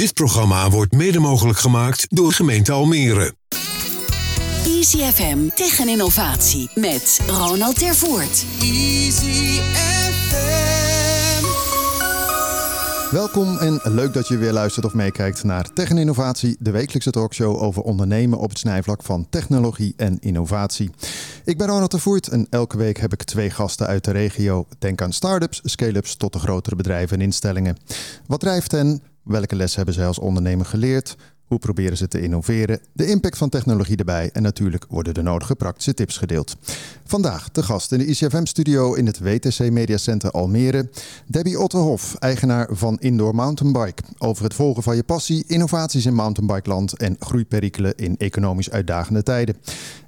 Dit programma wordt mede mogelijk gemaakt door gemeente Almere. Easy FM tegen innovatie met Ronald Tervoort. Easy FM. Welkom en leuk dat je weer luistert of meekijkt naar Tech en Innovatie, de wekelijkse talkshow over ondernemen op het snijvlak van technologie en innovatie. Ik ben Ronald Tervoort en elke week heb ik twee gasten uit de regio. Denk aan start-ups, scale-ups tot de grotere bedrijven en instellingen. Wat drijft hen? Welke les hebben zij als ondernemer geleerd? Hoe proberen ze te innoveren? De impact van technologie erbij en natuurlijk worden de nodige praktische tips gedeeld. Vandaag de gast in de ICFM-studio in het WTC Media Center Almere. Debbie Otterhof, eigenaar van Indoor Mountainbike. Over het volgen van je passie, innovaties in mountainbikeland en groeiperikelen in economisch uitdagende tijden.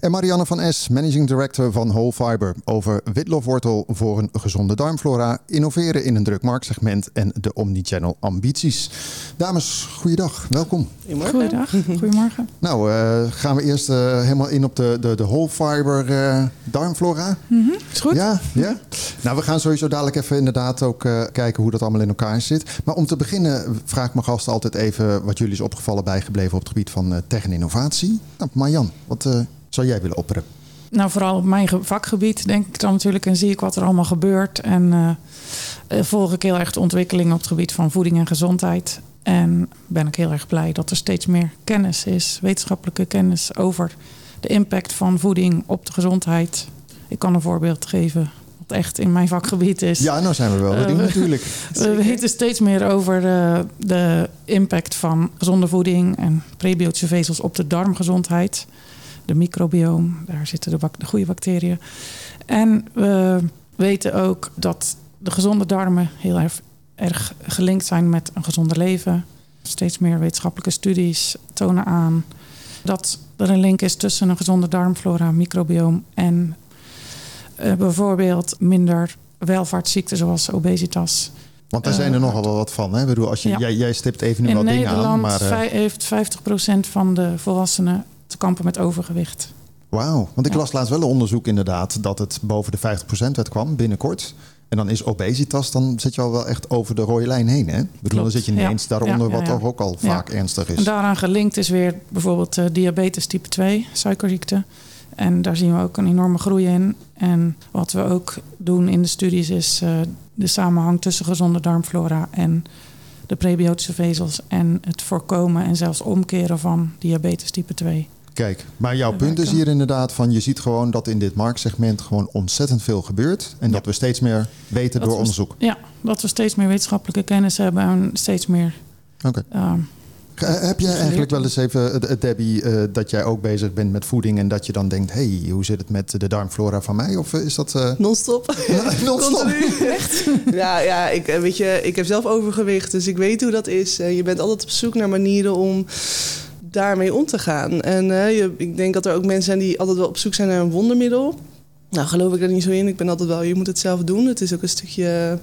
En Marianne van S, managing director van Whole Fiber. Over witlofwortel voor een gezonde darmflora, innoveren in een druk marktsegment en de omnichannel ambities. Dames, goeiedag, welkom. Goeiedag, goedemorgen. Nou, uh, gaan we eerst uh, helemaal in op de, de, de whole fiber uh, darmflora. Mm -hmm. Is goed. Ja, ja. Nou, we gaan sowieso dadelijk even inderdaad ook kijken hoe dat allemaal in elkaar zit. Maar om te beginnen vraag ik mijn gasten altijd even wat jullie is opgevallen bijgebleven op het gebied van tech en innovatie. Nou, Marjan, wat zou jij willen opperen? Nou, vooral op mijn vakgebied denk ik dan natuurlijk en zie ik wat er allemaal gebeurt. En volg ik heel erg de ontwikkeling op het gebied van voeding en gezondheid. En ben ik heel erg blij dat er steeds meer kennis is, wetenschappelijke kennis over de impact van voeding op de gezondheid. Ik kan een voorbeeld geven wat echt in mijn vakgebied is. Ja, nou zijn we wel uh, natuurlijk. We weten steeds meer over de, de, impact van gezonde voeding en prebiotische vezels op de darmgezondheid. De microbioom, daar zitten de, de goede bacteriën. En we weten ook dat de gezonde darmen heel erg erg gelinkt zijn met een gezonder leven. Steeds meer wetenschappelijke studies tonen aan dat er een link is tussen een gezonde darmflora, microbioom en uh, bijvoorbeeld minder welvaartsziekten zoals obesitas. Want daar zijn er uh, nogal wel wat van. Hè? Ik bedoel, als je, ja. jij, jij stipt even nu In wat dingen aan. Maar uh... heeft 50% van de volwassenen te kampen met overgewicht. Wauw, want ik ja. las laatst wel een onderzoek inderdaad dat het boven de 50% uitkwam binnenkort. En dan is obesitas, dan zit je al wel echt over de rode lijn heen. Hè? Ik bedoel, dan zit je ineens ja. daaronder, ja, ja, wat toch ook al vaak ernstig is. En daaraan gelinkt is weer bijvoorbeeld uh, diabetes type 2, suikerziekte. En daar zien we ook een enorme groei in. En wat we ook doen in de studies is uh, de samenhang tussen gezonde darmflora en de prebiotische vezels. En het voorkomen en zelfs omkeren van diabetes type 2. Kijk, maar jouw punt is hier inderdaad van je ziet gewoon dat in dit marktsegment gewoon ontzettend veel gebeurt. En ja. dat we steeds meer weten dat door we, onderzoek. Ja, dat we steeds meer wetenschappelijke kennis hebben en steeds meer. Oké. Okay. Uh, heb jij eigenlijk wel eens even, uh, Debbie, uh, dat jij ook bezig bent met voeding en dat je dan denkt, hé, hey, hoe zit het met de darmflora van mij? Of is dat... Non-stop. Ja, non-stop. Echt? ja, ja ik, weet je, ik heb zelf overgewicht, dus ik weet hoe dat is. je bent altijd op zoek naar manieren om daarmee om te gaan. En uh, je, ik denk dat er ook mensen zijn die altijd wel op zoek zijn naar een wondermiddel. Nou, geloof ik er niet zo in. Ik ben altijd wel, je moet het zelf doen. Het is ook een stukje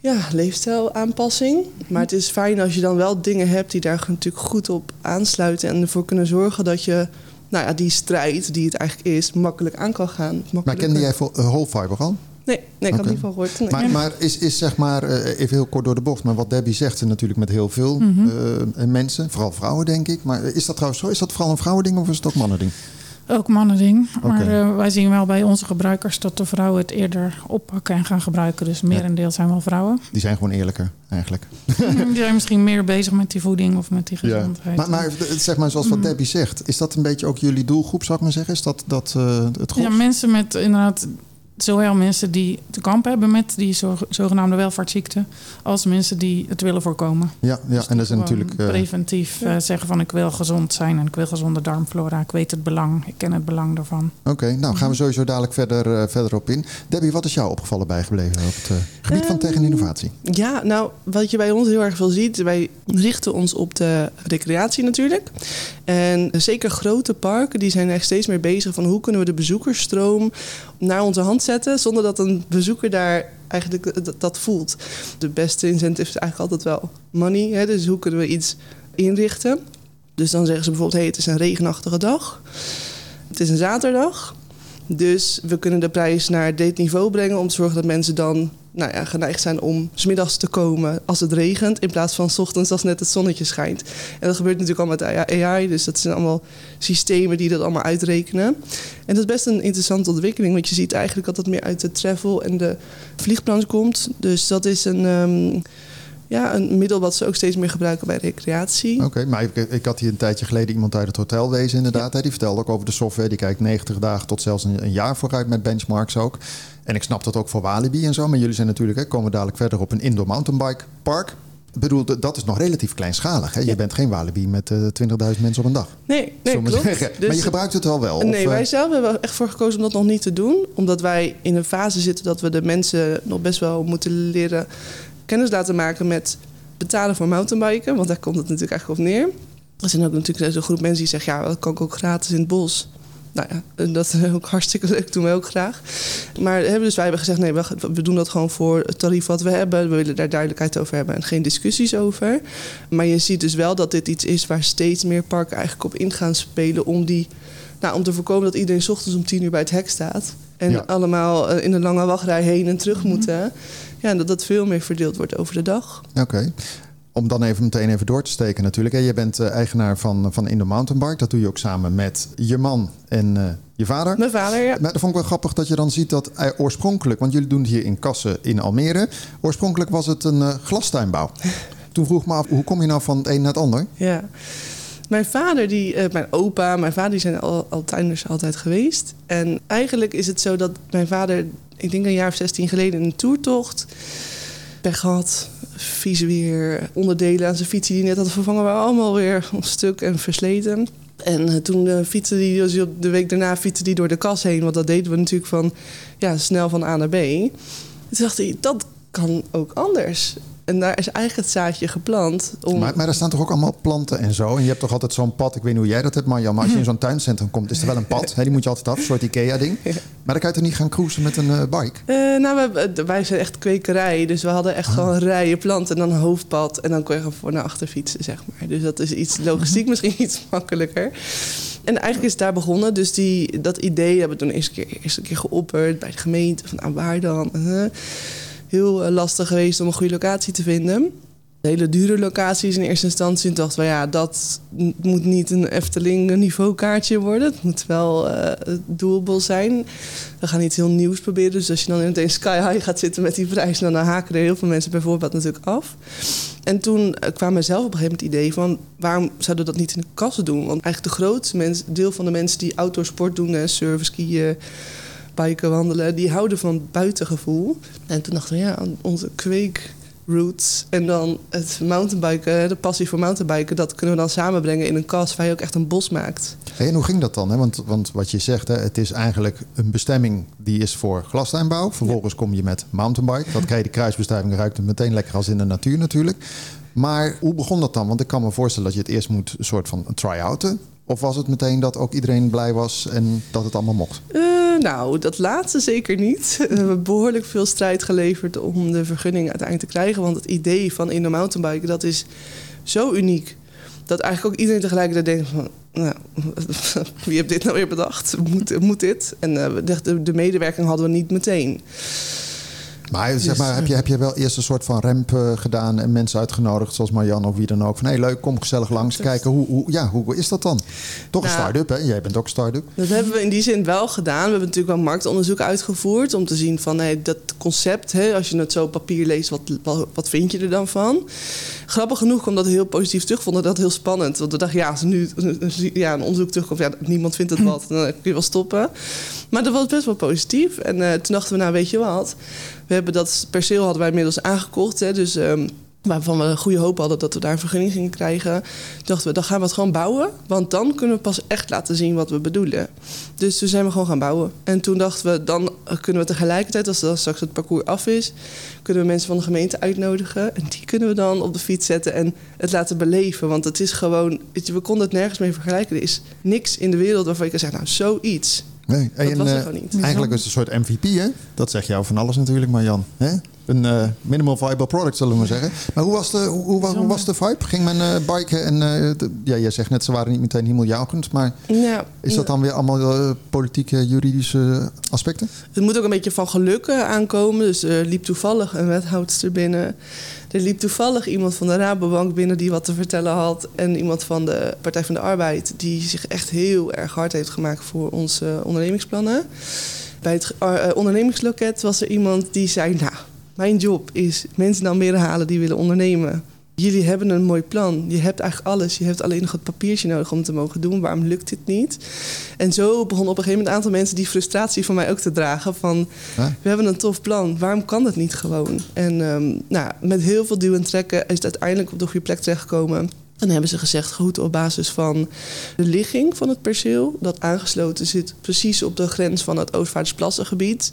ja, leefstijlaanpassing. Maar het is fijn als je dan wel dingen hebt die daar natuurlijk goed op aansluiten en ervoor kunnen zorgen dat je nou ja, die strijd die het eigenlijk is, makkelijk aan kan gaan. Maar kende jij voor uh, Whole Fiber al? Nee, nee ik okay. had niet van gehoord. Nee. Maar, maar, is, is zeg maar, uh, even heel kort door de bocht, maar wat Debbie zegt, en natuurlijk met heel veel mm -hmm. uh, mensen, vooral vrouwen denk ik. Maar is dat trouwens zo? Is dat vooral een vrouwending of is het ook mannending? Ook mannending. Okay. Maar uh, wij zien wel bij onze gebruikers dat de vrouwen het eerder oppakken en gaan gebruiken. Dus merendeel ja. zijn wel vrouwen. Die zijn gewoon eerlijker, eigenlijk. die zijn misschien meer bezig met die voeding of met die gezondheid. Ja. Maar, maar zeg maar, zoals wat mm. Debbie zegt, is dat een beetje ook jullie doelgroep, zou ik maar zeggen? Is dat, dat uh, het Ja, mensen met inderdaad zowel mensen die te kampen hebben met die zogenaamde welvaartsziekte, als mensen die het willen voorkomen. Ja, ja dus en dat is natuurlijk. Uh, preventief ja. uh, zeggen van ik wil gezond zijn en ik wil gezonde darmflora. Ik weet het belang, ik ken het belang daarvan. Oké, okay, nou gaan we sowieso dadelijk verder, uh, verder op in. Debbie, wat is jou opgevallen bijgebleven op het gebied um, van tech en innovatie? Ja, nou wat je bij ons heel erg veel ziet, wij richten ons op de recreatie natuurlijk. En zeker grote parken, die zijn echt steeds meer bezig van hoe kunnen we de bezoekersstroom naar onze hand zetten zonder dat een bezoeker daar eigenlijk dat, voelt. De beste incentive is eigenlijk altijd wel money. Hè? Dus hoe kunnen we iets inrichten? Dus dan zeggen ze bijvoorbeeld: hey, het is een regenachtige dag. Het is een zaterdag. Dus we kunnen de prijs naar dit niveau brengen om te zorgen dat mensen dan nou ja, geneigd zijn om smiddags te komen als het regent, in plaats van s ochtends als net het zonnetje schijnt. En dat gebeurt natuurlijk al met AI, dus dat zijn allemaal systemen die dat allemaal uitrekenen. En dat is best een interessante ontwikkeling, want je ziet eigenlijk dat dat meer uit de travel en de vliegbranche komt. Dus dat is een. ehm, ja, een middel wat ze ook steeds meer gebruiken bij recreatie. Oké, maar ik, ik had hier een tijdje geleden iemand uit het hotelwezen inderdaad. hè, Die vertelde ook over de software. Die kijkt 90 dagen tot zelfs een, een jaar vooruit met benchmarks ook. En ik snap dat ook voor Walibi en zo. Maar jullie zijn natuurlijk, hè, komen dadelijk verder op een indoor mountainbike park. Ik bedoel, dat is nog relatief kleinschalig. Hè? Je bent geen Walibi met eh 20.000 mensen op een dag. Nee, nee maar klopt. zeggen. Dus- maar je gebruikt het wel wel? Nee, eh, wij zelf hebben er echt voor gekozen om dat nog niet te doen. Omdat wij in een fase zitten dat we de mensen nog best wel moeten leren kennis laten maken met betalen voor mountainbiken. Want daar komt het natuurlijk eigenlijk op neer. Er zijn ook natuurlijk een groep mensen die zeggen, ja, dat kan ik ook gratis in het bos. Nou ja, en dat is ook hartstikke leuk, doen we ook graag. Maar hebben dus wij hebben gezegd, nee, we, doen dat gewoon voor het tarief wat we hebben. We willen daar duidelijkheid over hebben en geen discussies over. Maar je ziet dus wel dat dit iets is waar steeds meer parken eigenlijk op in gaan spelen om die nou, om te voorkomen dat iedereen 's ochtends om tien uur bij het hek staat. En Ja. allemaal eh, in een lange wachtrij heen en terug moeten. Ja, en dat dat veel meer verdeeld wordt over de dag. Oké. Om dan even meteen even door te steken natuurlijk. Je bent eh, eigenaar van, van Indo Mountain Bike. Dat doe je ook samen met je man en eh, je vader. Mijn vader, ja. Maar dat vond ik wel grappig dat je dan ziet dat eh, oorspronkelijk... want jullie doen het hier in Kassen in Almere. Oorspronkelijk was het een eh, glastuinbouw. Toen vroeg ik me af, hoe kom je nou van het een naar het ander? ja. Mijn vader, die, eh, mijn opa, mijn vader die zijn al, al altijd geweest. En eigenlijk is het zo dat mijn vader, ik denk een jaar of 16 geleden, een toertocht pech gehad. Vies weer, onderdelen aan zijn fiets die net had vervangen waren allemaal weer op stuk en versleten. En eh, toen uh, fietste hij, dus op de week daarna fietste hij door de kas heen. Want dat deden we natuurlijk van ja, snel van A naar B. Toen dacht hij, dat kan ook anders. En daar is eigenlijk het zaadje geplant. Om... Maar, maar er staan toch ook allemaal planten en zo? En je hebt toch altijd zo'n pad, ik weet niet hoe jij dat hebt, Marjan... maar als je in zo'n tuincentrum komt, is er wel een pad. Hè, die moet je altijd af, een soort Ikea-ding. Maar dan kan je toch niet gaan cruisen met een eh, bike? Eh, nou, we, hebben- wij zijn echt kwekerij. Dus we hadden echt gewoon rijen planten en dan een hoofdpad. En dan kon je gewoon voor naar achter fietsen, zeg maar. Dus dat is iets logistiek misschien iets makkelijker. En eigenlijk is het daar begonnen. Dus die, dat idee hebben we toen eerst een keer, eerst een keer geopperd bij de gemeente. Van nou, waar dan? Eh, heel eh, lastig geweest om een goede locatie te vinden. Hele dure locaties in eerste instantie. En dachten ja, dat moet niet een Efteling niveaukaartje worden. Het moet wel eh doable zijn. We gaan iets heel nieuws proberen. Dus als je dan meteen sky high gaat zitten met die prijs... dan haken er heel veel mensen bijvoorbeeld natuurlijk af. En toen eh, kwam er zelf op een gegeven moment het idee van... waarom zouden we dat niet in de kassen doen? Want eigenlijk de grootste mens, deel van de mensen die outdoor doen... hè, surfen, skiën, biken, wandelen... die houden van buitengevoel. En toen dachten we, ja, onze kweek roots en dan het mountainbiken, de passie voor mountainbiken, dat kunnen we dan samenbrengen in een kas waar je ook echt een bos maakt. Hey, en hoe ging dat dan? Hè? Want, want wat je zegt, hè, het is eigenlijk een bestemming die is voor glastuinbouw. Vervolgens kom je met mountainbike. Dat krijg je de kruisbestuiving ruikt het meteen lekker als in de natuur natuurlijk. Maar hoe begon dat dan? Want ik kan me voorstellen dat je het eerst moet een soort van try-outen. Of was het meteen dat ook iedereen blij was en dat het allemaal mocht? Eh, nou, dat laatste zeker niet. We hebben behoorlijk veel strijd geleverd om de vergunning uiteindelijk te krijgen. Want het idee van in de mountainbiken, dat is zo uniek. Dat eigenlijk ook iedereen tegelijkertijd denkt van... Nou, wie heeft dit nou weer bedacht? Moet, dit? En eh, de medewerking hadden we niet meteen. Maar, zeg Dus, maar heb, je, heb je wel eerst een soort van ramp eh, gedaan en mensen uitgenodigd, zoals Marjan of wie dan ook? Van hé, leuk, kom gezellig langs kijken. Hoe, hoe, ja, hoe is dat dan? Toch een Nou, start-up, hè? Jij bent ook start-up. Dat hebben we in die zin wel gedaan. We hebben natuurlijk wel marktonderzoek uitgevoerd om te zien van hey, dat concept, hè, als je het zo op papier leest, wat, wat, wat vind je er dan van? Grappig genoeg kwam dat heel positief terug. Vonden dat heel spannend. Want we dachten, ja, als nu ja, een onderzoek terugkomt, ja, niemand vindt het wat, dan kun je wel stoppen. Maar dat was best wel positief. En eh, toen dachten we, nou weet je wat, we hebben dat perceel hadden wij inmiddels aangekocht. Hè, dus ehm, waarvan we goede hoop hadden dat we daar een vergunning gingen krijgen. Dachten we, dan gaan we het gewoon bouwen. Want dan kunnen we pas echt laten zien wat we bedoelen. Dus toen zijn we gewoon gaan bouwen. En toen dachten we, dan kunnen we tegelijkertijd, als dan straks het parcours af is... kunnen we mensen van de gemeente uitnodigen. En die kunnen we dan op de fiets zetten en het laten beleven. Want het is gewoon, we konden het nergens mee vergelijken. Er is niks in de wereld waarvan je kan zeggen, nou, zoiets. Nee. Dat en, was er eh, gewoon niet. Eigenlijk is het een soort MVP, hè? Dat zeg jou van alles natuurlijk, Marjan. Hè? Een uh, minimal viable product, zullen we maar zeggen. Maar hoe was de, hoe, hoe, hoe was de vibe? Ging men uh, biken en uh, de, ja, jij zegt net, ze waren niet meteen hemeljaugend. Maar Ja, is dat dan weer allemaal politieke, juridische aspecten? Het moet ook een beetje van geluk aankomen. Dus er liep toevallig een wethoudster binnen. Er liep toevallig iemand van de Rabobank binnen die wat te vertellen had. En iemand van de Partij van de Arbeid die zich echt heel erg hard heeft gemaakt voor onze ondernemingsplannen. Bij het ondernemingsloket was er iemand die zei, nou... Mijn job is mensen naar Almere halen die willen ondernemen. Jullie hebben een mooi plan. Je hebt eigenlijk alles. Je hebt alleen nog het papiertje nodig om het te mogen doen. Waarom lukt dit niet? En zo begon op een gegeven moment een aantal mensen die frustratie van mij ook te dragen. Van, huh? we hebben een tof plan. Waarom kan dat niet gewoon? En um, nou, met heel veel duwen en trekken is het uiteindelijk op de goede plek terechtgekomen. En dan hebben ze gezegd, goed, op basis van de ligging van het perceel... dat aangesloten zit precies op de grens van het Oostvaardersplassengebied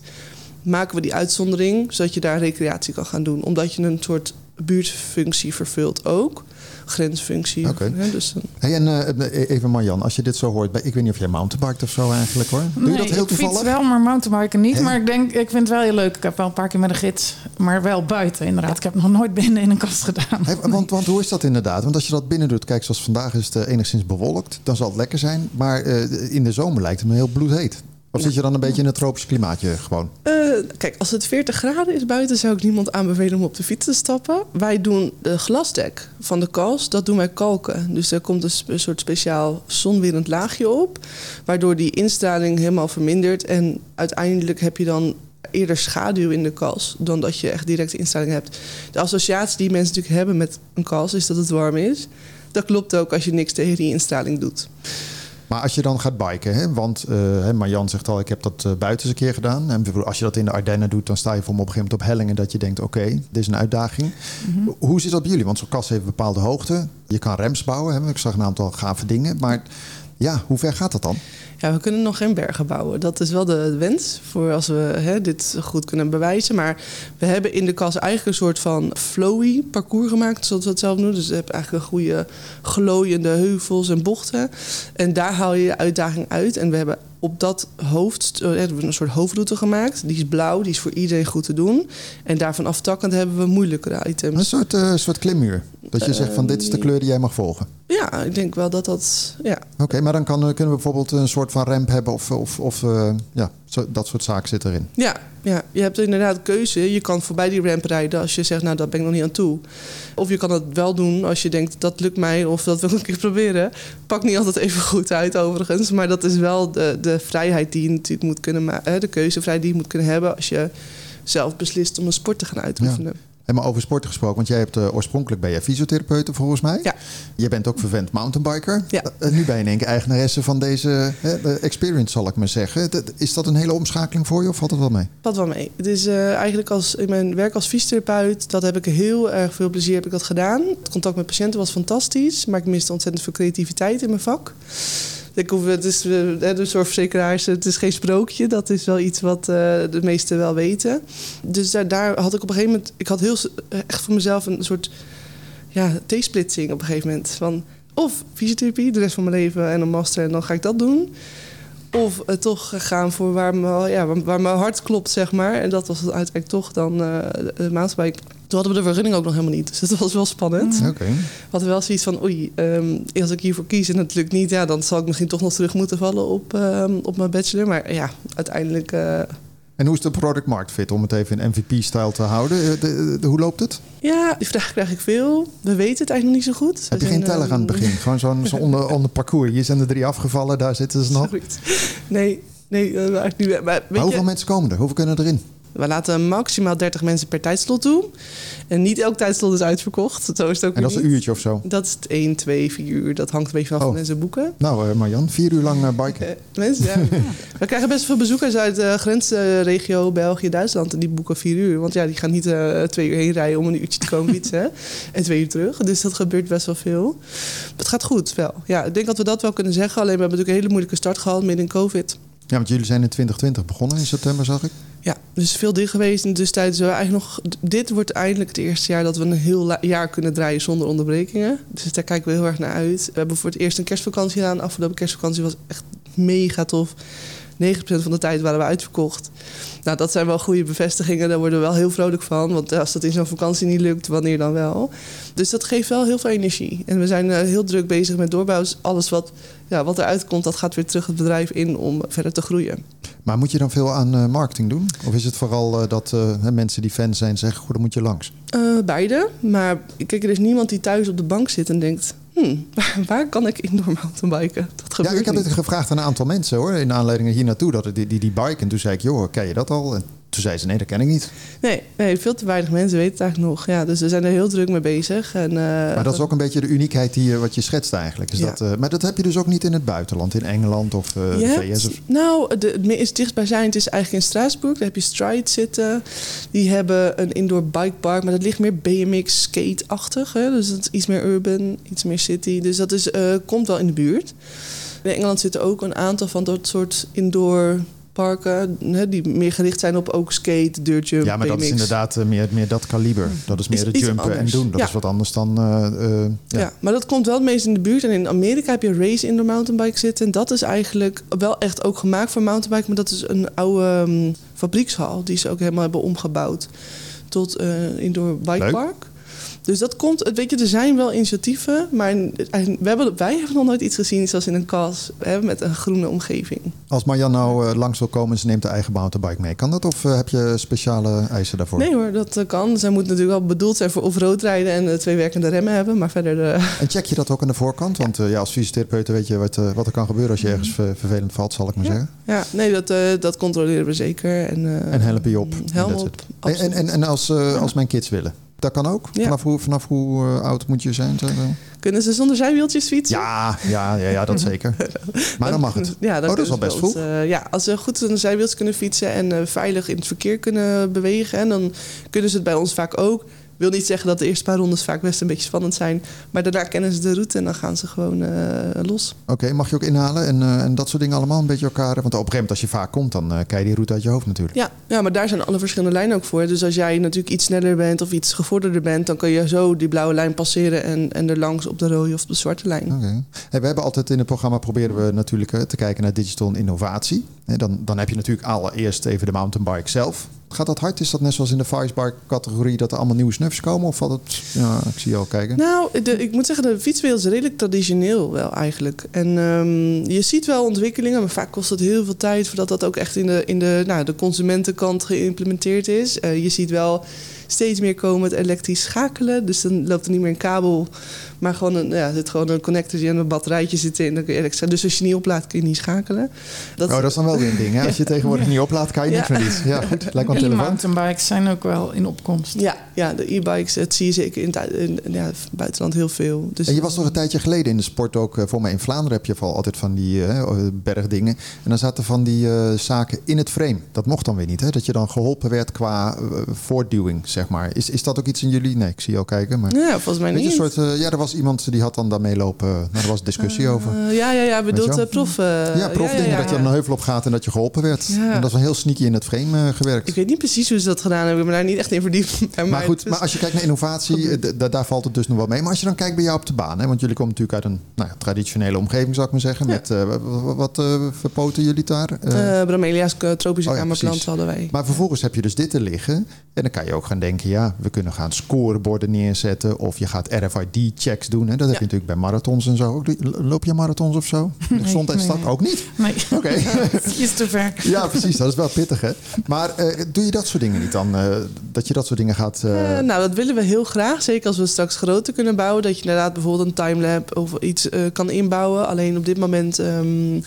maken we die uitzondering, zodat je daar recreatie kan gaan doen. Omdat je een soort buurtfunctie vervult ook. Grensfunctie. Hè, dus. Hey, en uh, even Marjan, als je dit zo hoort, ik weet niet of jij mountainbiked of zo eigenlijk hoor. Doe je dat heel ik toevallig? fiets wel, maar mountainbiken niet. Hey. Maar ik denk, ik vind het wel heel leuk. Ik heb wel een paar keer met een gids, maar wel buiten inderdaad. Ik heb nog nooit binnen in een kast gedaan. Hey, want, want hoe is dat inderdaad? Want als je dat binnen doet, kijk zoals vandaag is het uh, enigszins bewolkt. Dan zal het lekker zijn. Maar uh, in de zomer lijkt het me heel bloedheet. Of zit je dan een beetje in het tropisch klimaatje gewoon? Uh, kijk, als het 40 graden is buiten, zou ik niemand aanbevelen om op de fiets te stappen. Wij doen de glasdek van de kast, dat doen wij kalken. Dus er komt een, een soort speciaal zonwerend laagje op, waardoor die instraling helemaal vermindert. En uiteindelijk heb je dan eerder schaduw in de kas dan dat je echt directe instraling hebt. De associatie die mensen natuurlijk hebben met een kas is dat het warm is. Dat klopt ook als je niks tegen die instraling doet. Maar als je dan gaat biken, hè, want uh, Marjan zegt al, ik heb dat uh, buiten eens een keer gedaan. En als je dat in de Ardennen doet, dan sta je voor me op een gegeven moment op hellingen dat je denkt, oké, okay, dit is een uitdaging. Mm -hmm. Hoe zit dat bij jullie? Want zo'n kast heeft een bepaalde hoogte. Je kan rems bouwen, hè? ik zag een aantal gave dingen. Maar ja, hoe ver gaat dat dan? Ja, we kunnen nog geen bergen bouwen. Dat is wel de wens voor als we hè, dit goed kunnen bewijzen. Maar we hebben in de kas eigenlijk een soort van flowy parcours gemaakt, zoals we het zelf noemen. Dus we hebben eigenlijk een goede glooiende heuvels en bochten. En daar haal je de uitdaging uit. En we hebben op dat hoofd een soort hoofdroute gemaakt. Die is blauw, die is voor iedereen goed te doen. En daarvan aftakkend hebben we moeilijkere items. Een soort, uh, soort klimmuur. Dat je uh, zegt van dit is de kleur die jij mag volgen. Ja, ik denk wel dat dat. Ja. Oké, okay, maar dan kan, kunnen we bijvoorbeeld een soort van ramp hebben of, of, of uh, ja, zo, dat soort zaken zit erin. Ja, ja, je hebt inderdaad keuze. Je kan voorbij die ramp rijden als je zegt, nou, dat ben ik nog niet aan toe. Of je kan het wel doen als je denkt, dat lukt mij of dat wil ik een keer proberen. Pakt niet altijd even goed uit overigens. Maar dat is wel de, de vrijheid die je natuurlijk moet kunnen maken. De keuzevrijheid die je moet kunnen hebben als je zelf beslist om een sport te gaan uitoefenen. Ja. En maar over sport gesproken, want jij hebt uh, oorspronkelijk ben je fysiotherapeut volgens mij. Ja. Je bent ook vervent mountainbiker. Ja. Uh, nu ben je één keer eigenaresse van deze uh, experience, zal ik maar zeggen. Is dat een hele omschakeling voor je of valt het wel mee? Valt wel mee. Het is eigenlijk als, in mijn werk als fysiotherapeut, dat heb ik heel erg veel plezier heb ik dat gedaan. Het contact met patiënten was fantastisch, maar ik miste ontzettend veel creativiteit in mijn vak. Ik hoef, het is, de zorgverzekeraars, het is geen sprookje. Dat is wel iets wat uh, de meesten wel weten. Dus daar, had ik op een gegeven moment... Ik had heel, echt voor mezelf een soort ja, T-splitsing op een gegeven moment. Van of fysiotherapie de rest van mijn leven en een master en dan ga ik dat doen. Of uh, toch gaan voor waar, me, ja, waar, mijn hart klopt, zeg maar. En dat was uiteindelijk toch dan uh, de mountainbike. Toen hadden we de vergunning ook nog helemaal niet. Dus dat was wel spannend. Mm. Okay. We hadden wel zoiets van, oei, um, als ik hiervoor kies en het lukt niet... Ja, dan zal ik misschien toch nog terug moeten vallen op, um, op mijn bachelor. Maar ja, uiteindelijk... Uh... En hoe is de product market fit, om het even in MVP-stijl te houden? De, de, de, hoe loopt het? Ja, die vraag krijg ik veel. We weten het eigenlijk nog niet zo goed. Heb je geen teller aan het um, begin? Gewoon zo'n zo onder, onder parcours. Hier zijn er drie afgevallen, daar zitten ze nog. Nee, nee, uh, eigenlijk niet. Maar, hoeveel je, mensen komen er? Hoeveel kunnen erin? We laten maximaal 30 mensen per tijdslot toe. En niet elk tijdslot is uitverkocht. Zo is het ook En dat is een uurtje of zo? Dat is 1, 2, 4 uur. Dat hangt een beetje van Oh. mensen boeken. Nou, uh, Marjan, vier uur lang uh, biken. Eh, mensen, ja. We krijgen best veel bezoekers uit de grensregio België, Duitsland. En die boeken vier uur. Want ja, die gaan niet eh, twee uur heen rijden om een uurtje te komen fietsen. en twee uur terug. Dus dat gebeurt best wel veel. Maar het gaat goed wel. Ja, ik denk dat we dat wel kunnen zeggen. Alleen we hebben natuurlijk een hele moeilijke start gehad midden in COVID. Ja, want jullie zijn in 2020 begonnen in september, zag ik. Ja, dus veel dicht geweest. Dus tijdens we eigenlijk nog. Dit wordt eindelijk het eerste jaar dat we een heel jaar kunnen draaien zonder onderbrekingen. Dus daar kijken we heel erg naar uit. We hebben voor het eerst een kerstvakantie gedaan. Afgelopen kerstvakantie was echt mega tof. 90% van de tijd waren we uitverkocht. Nou, dat zijn wel goede bevestigingen. Daar worden we wel heel vrolijk van. Want als dat in zo'n vakantie niet lukt, wanneer dan wel? Dus dat geeft wel heel veel energie. En we zijn eh, heel druk bezig met doorbouw. Dus alles wat, ja, wat eruit komt, dat gaat weer terug het bedrijf in om verder te groeien. Maar moet je dan veel aan uh, marketing doen? Of is het vooral uh, dat uh, mensen die fan zijn zeggen, goed, dan moet je langs? beide. Maar kijk, er is niemand die thuis op de bank zit en denkt... Hmm, waar kan ik indoor mountainbiken? Dat gebeurt ja, ik heb niet. het gevraagd aan een aantal mensen hoor, in aanleiding hier naartoe, dat die, die, die bike. En toen zei ik, joh, ken je dat al? En toen zei ze, nee, dat ken ik niet. Nee, nee, veel te weinig mensen weten het eigenlijk nog. Ja, dus we zijn er heel druk mee bezig. En, uh, maar dat is ook een beetje de uniekheid die, wat je schetst eigenlijk. Is Ja. dat, uh, maar dat heb je dus ook niet in het buitenland, in Engeland of uh, de VS? Of... Nou, de, het meest dichtstbijzijnd is eigenlijk in Straatsburg. Daar heb je Stride zitten. Die hebben een indoor bikepark, maar dat ligt meer BMX skate-achtig. Dus dat is iets meer urban, iets meer city. Dus dat is, eh, komt wel in de buurt. In Engeland zitten ook een aantal van dat soort indoor parken... Hè, die meer gericht zijn op ook skate, dirtjump, Ja, maar dat is inderdaad eh, meer, meer dat kaliber. Dat is meer het jumpen en doen. Dat Ja. is wat anders dan... eh, eh, Ja. ja. maar dat komt wel het meest in de buurt. En in Amerika heb je Race Indoor Mountainbike zitten. En dat is eigenlijk wel echt ook gemaakt voor mountainbike. Maar dat is een oude ehm, fabriekshal die ze ook helemaal hebben omgebouwd tot eh indoor bikepark. Dus dat komt, weet je, er zijn wel initiatieven, maar we hebben, wij hebben nog nooit iets gezien zoals in een kas hè, met een groene omgeving. Als Marjan nou eh, langs wil komen en ze neemt de eigen mountainbike mee, kan dat? Of eh, heb je speciale eisen daarvoor? Nee hoor, dat eh, kan. Zij moet natuurlijk wel bedoeld zijn voor off-road rijden en twee werkende remmen hebben, maar verder... En check je dat ook aan de voorkant? Want ja, als fysiotherapeut weet je wat, wat er kan gebeuren als je ergens ver- vervelend valt, zal ik maar zeggen. ja, nee, dat, dat controleren we zeker. En, En help je op. Helm En that's op. En, en, en, en als, als mijn kids willen? Dat kan ook? Ja. Vanaf hoe, vanaf hoe eh, oud moet je zijn? Kunnen ze zonder zijwieltjes fietsen? Ja, ja, ja, ja, dat zeker. Maar dan mag het. Ja, dan Oh, dat is al ze best ons, eh, ja, als ze goed zonder zijwieltjes kunnen fietsen en eh, veilig in het verkeer kunnen bewegen, en dan kunnen ze het bij ons vaak ook. Wil niet zeggen dat de eerste paar rondes vaak best een beetje spannend zijn. Maar daarna kennen ze de route en dan gaan ze gewoon eh, los. Oké, mag je ook inhalen en, eh, en dat soort dingen allemaal een beetje elkaar? Want op een gegeven moment als je vaak komt, dan eh krijg je die route uit je hoofd natuurlijk. Ja, ja, maar daar zijn alle verschillende lijnen ook voor. Dus als jij natuurlijk iets sneller bent of iets gevorderder bent... dan kun je zo die blauwe lijn passeren en, en er langs op de rode of de zwarte lijn. Oké. Hey, we hebben altijd in het programma proberen we natuurlijk te kijken naar digital en innovatie. Dan, dan heb je natuurlijk allereerst even de mountainbike zelf. Gaat dat hard? Is dat net zoals in de Vicebike categorie dat er allemaal nieuwe snufs komen? Of valt het... Ja, ik zie je al kijken. Nou, de, ik moet zeggen, de fietswereld is redelijk traditioneel wel eigenlijk. En ehm, je ziet wel ontwikkelingen, maar vaak kost het heel veel tijd... voordat dat ook echt in de, in de, nou, de consumentenkant geïmplementeerd is. Eh, je ziet wel steeds meer komen met elektrisch schakelen. Dus dan loopt er niet meer een kabel, maar gewoon een, ja, zit gewoon een connector die en een batterijtje zit in. Dus als je niet oplaadt, kun je niet schakelen. Dat, Oh, dat is dan wel weer een ding. Hè? Als je tegenwoordig niet oplaadt, kan je niks Ja. meer iets. Ja, goed. Lijkt wel een telefoon. E-mountainbikes zijn ook wel in opkomst. ja, ja, de e-bikes, dat zie je zeker in het, in, ja, het buitenland heel veel. Dus, En je was toch een tijdje geleden in de sport ook, eh, voor mij in Vlaanderen heb je vooral altijd van die eh, bergdingen. En dan zaten van die eh, zaken in het frame. Dat mocht dan weer niet, hè? Dat je dan geholpen werd qua eh, voortduwing, zeg maar. Is, is dat ook iets in jullie? Nee, ik zie je al kijken. Maar... ja, volgens mij niet. een soort, eh, ja, er was iemand die had dan daarmee lopen. Nou, er was discussie over. Eh, ja, ja, ja, bedoelt wel? uh, prof. eh, ja, profdingen, dat je dan een heuvel op gaat en dat je geholpen werd. En dat is wel heel sneaky in het frame eh, gewerkt. Ik weet niet precies hoe ze dat gedaan hebben. Ik ben daar niet echt in verdiept. Maar goed, maar als je kijkt naar innovatie, eh, daar valt het dus nog wel mee. Maar als je dan kijkt bij jou op de baan, hè, want jullie komen natuurlijk uit een nou ja, traditionele omgeving, zou ik maar zeggen. Met, eh, wat eh, verpoten jullie daar? Eh, Eh, Bromelia's eh, tropische Oh kamerplant hadden wij. maar vervolgens heb je dus dit te liggen. En dan kan je ook gaan denken, ja, we kunnen gaan scoreborden neerzetten. Of je gaat Doen. Hè. Dat heb je natuurlijk bij marathons en zo. ook. Loop je marathons of zo? Nee, Gezondheidsstad nee. ook niet? Nee, Oké. is te ver. Ja, precies. Dat is wel pittig, hè? Maar eh, doe je dat soort dingen niet dan? eh, dat je dat soort dingen gaat... eh, nou, dat willen we heel graag. Zeker als we straks groter kunnen bouwen. Dat je inderdaad bijvoorbeeld een timelap of iets kan inbouwen. Alleen op dit moment ehm,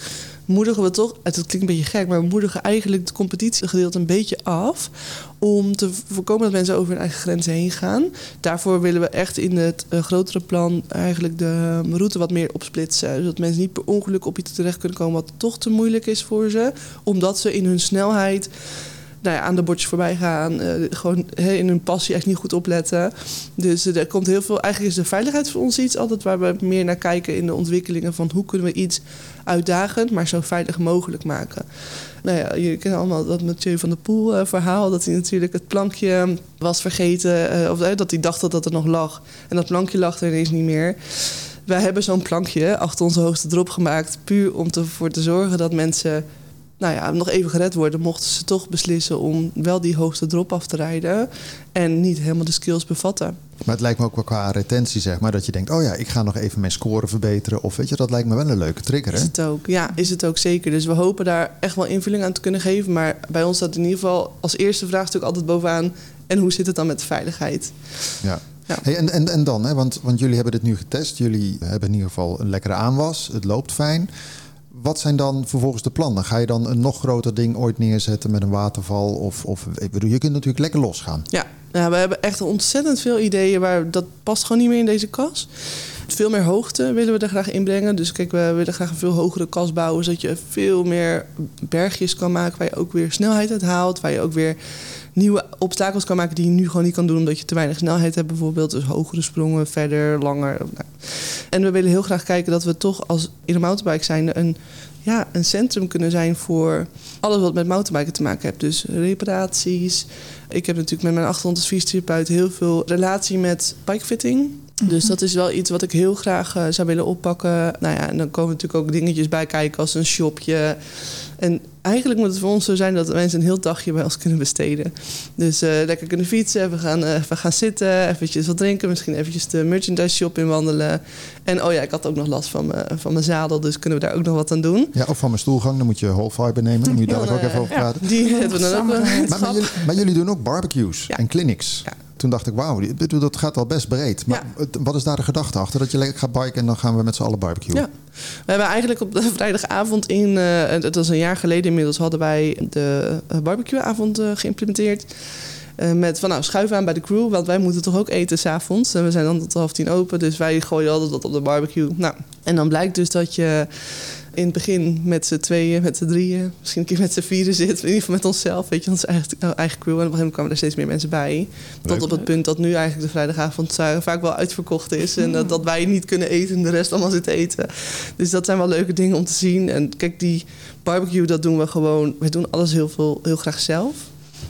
moedigen we toch... Het klinkt een beetje gek, maar we moedigen eigenlijk het competitiegedeelte een beetje af. Om te voorkomen dat mensen over hun eigen grenzen heen gaan. Daarvoor willen we echt in het eh, grotere plan eigenlijk de ehm, route wat meer opsplitsen. Zodat mensen niet per ongeluk op iets terecht kunnen komen wat toch te moeilijk is voor ze. Omdat ze in hun snelheid nou ja, aan de bordjes voorbij gaan. eh, gewoon in hun passie echt niet goed opletten. Dus eh, er komt heel veel. Eigenlijk is de veiligheid voor ons iets altijd waar we meer naar kijken in de ontwikkelingen van hoe kunnen we iets uitdagend, maar zo veilig mogelijk maken. Nou ja, jullie kennen allemaal dat Mathieu van der Poel eh, verhaal. Dat hij natuurlijk het plankje was vergeten. of dat hij dacht dat dat er nog lag. En dat plankje lag er ineens niet meer. Wij hebben zo'n plankje achter onze hoogste drop gemaakt. Puur om ervoor te zorgen dat mensen nou ja, nog even gered worden, mochten ze toch beslissen om wel die hoogste drop af te rijden en niet helemaal de skills bevatten. Maar het lijkt me ook wel qua retentie, zeg maar, dat je denkt, oh ja, ik ga nog even mijn score verbeteren. Of weet je, dat lijkt me wel een leuke trigger. Hè? Is het ook? Ja, is het ook zeker. Dus we hopen daar echt wel invulling aan te kunnen geven. Maar bij ons staat in ieder geval als eerste vraagstuk altijd bovenaan. En hoe zit het dan met de veiligheid? Ja. Ja. Hey, en, en, en dan, hè? Want, want jullie hebben dit nu getest. Jullie hebben in ieder geval een lekkere aanwas. Het loopt fijn. Wat zijn dan vervolgens de plannen? Ga je dan een nog groter ding ooit neerzetten met een waterval? Of, of ik bedoel, je kunt natuurlijk lekker losgaan. Ja, nou, we hebben echt ontzettend veel ideeën. Waar, dat past gewoon niet meer in deze kas. Veel meer hoogte willen we er graag inbrengen. Dus kijk, we willen graag een veel hogere kas bouwen. Zodat je veel meer bergjes kan maken waar je ook weer snelheid uit haalt. Waar je ook weer nieuwe obstakels kan maken die je nu gewoon niet kan doen omdat je te weinig snelheid hebt bijvoorbeeld. Dus hogere sprongen, verder, langer. Nou. En we willen heel graag kijken dat we toch als in een mountainbike zijn een, ja, een centrum kunnen zijn voor alles wat met mountainbiken te maken heeft. Dus reparaties. Ik heb natuurlijk met mijn achtergrond als fysiotherapeut heel veel relatie met bikefitting. Dus dat is wel iets wat ik heel graag uh, zou willen oppakken. Nou ja, en dan komen natuurlijk ook dingetjes bij kijken als een shopje. En eigenlijk moet het voor ons zo zijn dat mensen een heel dagje bij ons kunnen besteden. Dus uh, lekker kunnen fietsen, we gaan, uh, we gaan zitten, eventjes wat drinken, misschien eventjes de merchandise shop in wandelen. En oh ja, ik had ook nog last van, me, van mijn zadel, dus kunnen we daar ook nog wat aan doen. Ja, of van mijn stoelgang, dan moet je whole fiber nemen. Daar moet je daar ook even over praten. Die hebben we dan ook. Maar, maar, jullie, maar, jullie, doen ook barbecues ja. en clinics. Ja toen dacht ik, wauw, dat gaat al best breed. Maar ja. wat is daar de gedachte achter? Dat je lekker gaat biken en dan gaan we met z'n allen barbecuen? Ja. We hebben eigenlijk op de vrijdagavond in, uh, het was een jaar geleden inmiddels, hadden wij de barbecueavond uh, geïmplementeerd. Uh, met van nou, schuif aan bij de crew, want wij moeten toch ook eten s'avonds. En we zijn dan tot half tien open, dus wij gooien altijd wat op de barbecue. Nou, en dan blijkt dus dat je in het begin met z'n tweeën, met z'n drieën, misschien een keer met z'n vieren zit. In ieder geval met onszelf, weet je, onze eigen, eigen crew. En op een gegeven moment kwamen er steeds meer mensen bij. Leuk. Tot op het punt dat nu eigenlijk de vrijdagavond vaak wel uitverkocht is. En dat, dat wij niet kunnen eten en de rest allemaal zit eten. Dus dat zijn wel leuke dingen om te zien. En kijk, die barbecue, dat doen we gewoon. We doen alles heel, veel, heel graag zelf.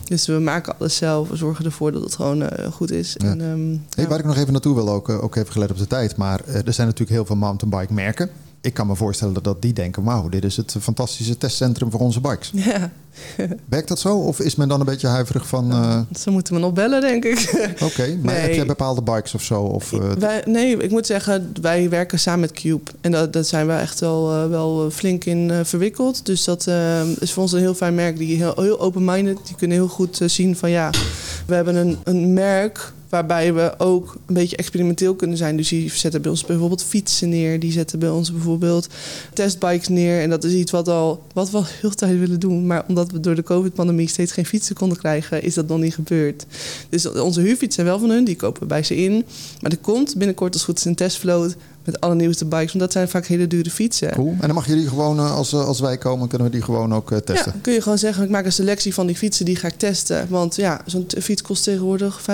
Dus we maken alles zelf. We zorgen ervoor dat het gewoon uh, goed is. Ja. En, um, hey, ja. Waar ik nog even naartoe wil, ook, ook even gelet op de tijd. Maar uh, er zijn natuurlijk heel veel mountainbike merken ik kan me voorstellen dat, die denken: wauw, dit is het fantastische testcentrum voor onze bikes. Ja. Werkt dat zo? Of is men dan een beetje huiverig van. Uh... Ze moeten me nog bellen, denk ik. Oké, okay, maar nee. heb jij bepaalde bikes of zo? Of, uh... wij, nee, ik moet zeggen, wij werken samen met Cube. En dat, dat zijn we echt wel, uh, wel flink in verwikkeld. Dus dat is voor ons een heel fijn merk. Die heel, heel open-minded. Die kunnen heel goed zien van ja, we hebben een, een merk waarbij we ook een beetje experimenteel kunnen zijn. Dus die zetten bij ons bijvoorbeeld fietsen neer. Die zetten bij ons bijvoorbeeld testbikes neer. En dat is iets wat, al, wat we al heel tijd willen doen. Maar omdat we door de COVID-pandemie steeds geen fietsen konden krijgen, is dat nog niet gebeurd. Dus onze huurfietsen zijn wel van hun, die kopen we bij ze in. Maar er komt binnenkort als goed is een testvloot met alle nieuwste bikes. Want dat zijn vaak hele dure fietsen. Cool. En dan mag je die gewoon, als, als wij komen, kunnen we die gewoon ook uh, testen? Ja, kun je gewoon zeggen, ik maak een selectie van die fietsen, die ga ik testen. Want ja, zo'n fiets kost tegenwoordig 5.000,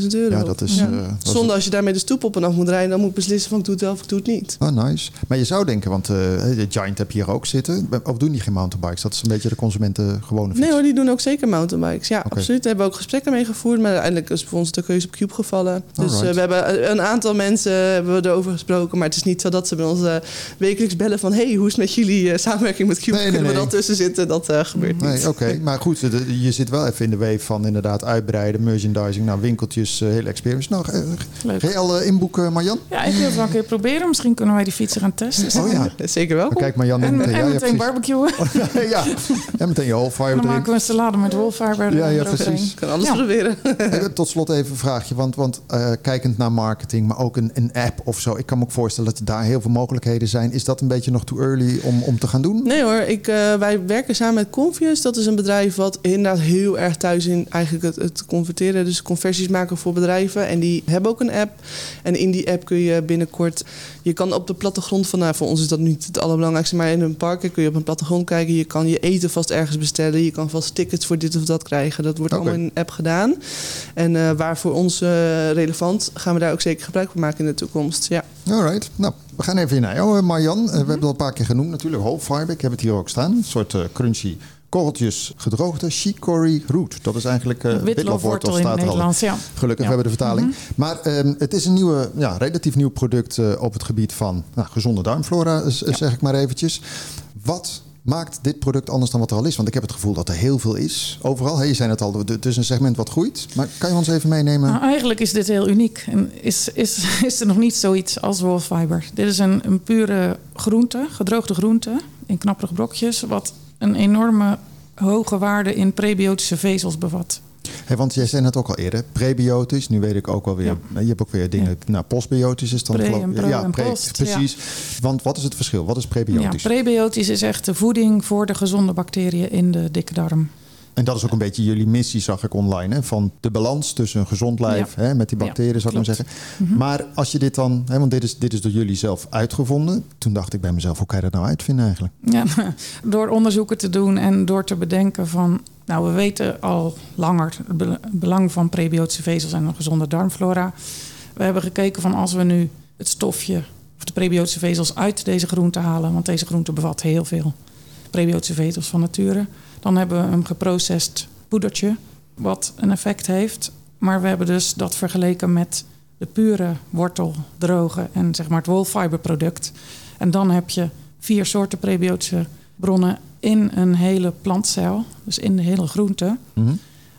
6.000 euro. Ja, dat is... Ja. Uh, Zonder als je daarmee de stoep op en af moet rijden, dan moet ik beslissen van ik doe het wel of ik doe het niet. Oh, nice. Maar je zou denken, want uh, de Giant heb je hier ook zitten. Of doen die geen mountainbikes? Dat is een beetje de consumenten gewone fiets. Nee hoor, die doen ook zeker mountainbikes. Ja, okay. absoluut. Daar hebben we ook gesprekken mee gevoerd. Maar uiteindelijk is voor ons de keuze op Cube gevallen. Dus we hebben een aantal mensen hebben we erover gesproken. Maar het is niet zo dat ze bij ons uh, wekelijks bellen van... hey, hoe is het met jullie uh, samenwerking met Cube? Nee, nee, Kunnen we nee. dat tussen zitten? Dat uh, gebeurt nee, niet. Oké, okay. maar goed, de, je zit wel even in de wave van inderdaad uitbreiden, merchandising, nou, winkeltjes, hele experience. Nou, ga je al inboeken, Marjan? Ja, ik wil het wel een keer proberen. Misschien kunnen wij die fietsen gaan testen. Oh ja. Zeker wel. Kijk, Marjan. En, meteen, en ja, meteen barbecuen. ja, en meteen je whole Dan maken we een salade met wolfiber. Ja, ja, precies. kan alles ja. proberen. Tot slot even een vraagje, want, want kijkend naar marketing, maar ook een, een app of zo. Ik kan me ook voorstellen dat daar heel veel mogelijkheden zijn. Is dat een beetje nog too early om, om te gaan doen? Nee hoor, ik, uh, wij werken samen met Confius. Dat is een bedrijf wat inderdaad heel erg thuis in eigenlijk het, het converteren. Dus conversies maken voor bedrijven. En die hebben ook een app. En in die app kun je binnenkort... Je kan op de plattegrond van... Nou, voor ons is dat niet het allerbelangrijkste. Maar in een park kun je op een plattegrond kijken. Je kan je eten vast ergens bestellen. Je kan vast tickets voor dit of dat krijgen. Dat wordt okay. allemaal in een app gedaan. En uh, waar voor ons uh, relevant... gaan we daar ook zeker gebruik van maken in de toekomst. Ja. Alright. Nou, we gaan even naar jou, Marjan. Mm -hmm. We hebben het al een paar keer genoemd natuurlijk. Whole fiber, ik heb het hier ook staan. Een soort uh, crunchy korreltjes gedroogde chicory root. Dat is eigenlijk uh, witlofwortel in het Nederlands, ja. Gelukkig ja. hebben we de vertaling. Mm -hmm. Maar um, het is een nieuwe, ja, relatief nieuw product uh, op het gebied van nou, gezonde darmflora, zeg ik maar eventjes. Wat maakt dit product anders dan wat er al is? Want ik heb het gevoel dat er heel veel is overal. Hè, je zei het al, het is een segment wat groeit. Maar kan je ons even meenemen? Nou, eigenlijk is dit heel uniek. En is, is, is er nog niet zoiets als wolfiber. Dit is een, een pure groente, gedroogde groente in knapperige brokjes... wat een enorme hoge waarde in prebiotische vezels bevat. Hey, want jij zei het ook al eerder, prebiotisch. Nu weet ik ook wel weer, Ja. je hebt ook weer dingen, nou postbiotisch is dan Pre geloof ik. Ja, en pre- post, precies. Want wat is het verschil? Wat is Ja, prebiotisch? prebiotisch is echt de voeding voor de gezonde bacteriën in de dikke darm. En dat is ook een beetje jullie missie, zag ik online. Hè? Van de balans tussen een gezond lijf hè, met die Ja, bacteriën, zou ik maar zeggen. Maar als je dit dan, hè, want dit is, dit is door jullie zelf uitgevonden. Toen dacht ik bij mezelf, hoe kan je dat nou uitvinden eigenlijk? Ja, door onderzoeken te doen en door te bedenken van... Nou, we weten al langer het be- belang van prebiotische vezels en een gezonde darmflora. We hebben gekeken van als we nu het stofje of de prebiotische vezels uit deze groente halen... want deze groente bevat heel veel prebiotische vezels van nature... dan hebben we een geprocessed poedertje wat een effect heeft. Maar we hebben dus dat vergeleken met de pure wortel, droge en zeg maar het wolfiberproduct. En dan heb je vier soorten prebiotische bronnen in een hele plantcel, dus in de hele groente. Mhm.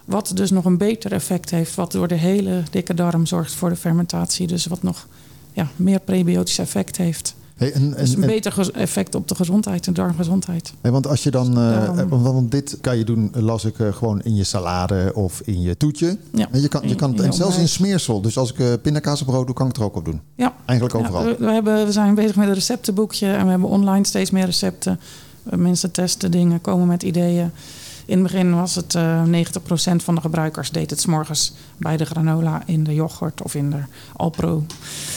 Wat dus nog een beter effect heeft, wat door de hele dikke darm zorgt voor de fermentatie. Dus wat nog ja, meer prebiotisch effect heeft. Hey, en, en, Dus een en- beter effect op de gezondheid, de darmgezondheid. hey, want als je dan, eh, eh, want, dit kan je doen, las ik eh, gewoon in je salade of in je toetje. Ja, En je kan, je in- kan het, en zelfs in smeersel. Dus als ik pindakaasbrood doe, kan ik het er ook op doen. Ja. Eigenlijk Ja, overal. we, we hebben, we zijn bezig met een receptenboekje en we hebben online steeds meer recepten. Uh, Mensen testen dingen, komen met ideeën. In het begin was het eh 90% van de gebruikers deed het 's morgens bij de granola in de yoghurt of in de Alpro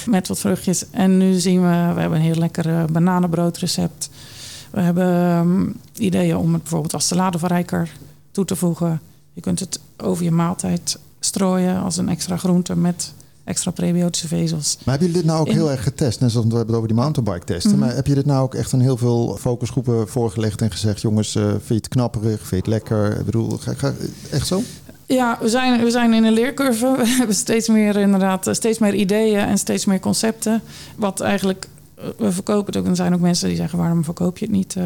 met wat vruchtjes. En nu zien we, we hebben een heel lekker eh, bananenbroodrecept. We hebben ehm, ideeën om het bijvoorbeeld als saladeverrijker toe te voegen. Je kunt het over je maaltijd strooien als een extra groente met extra prebiotische vezels. Maar hebben jullie dit nou ook In- heel erg getest? Net zoals we hebben het over die mountainbike testen. Mhm. Maar heb je dit nou ook echt aan heel veel focusgroepen voorgelegd en gezegd... jongens, eh, vind je het knapperig? Vind je het lekker? Ik bedoel, ga, ga- echt zo? Ja, we zijn, we zijn in een leercurve. We hebben steeds meer, inderdaad, eh, steeds meer ideeën en steeds meer concepten. Wat eigenlijk, eh, we verkopen het ook. En er zijn ook mensen die zeggen: waarom verkoop je het niet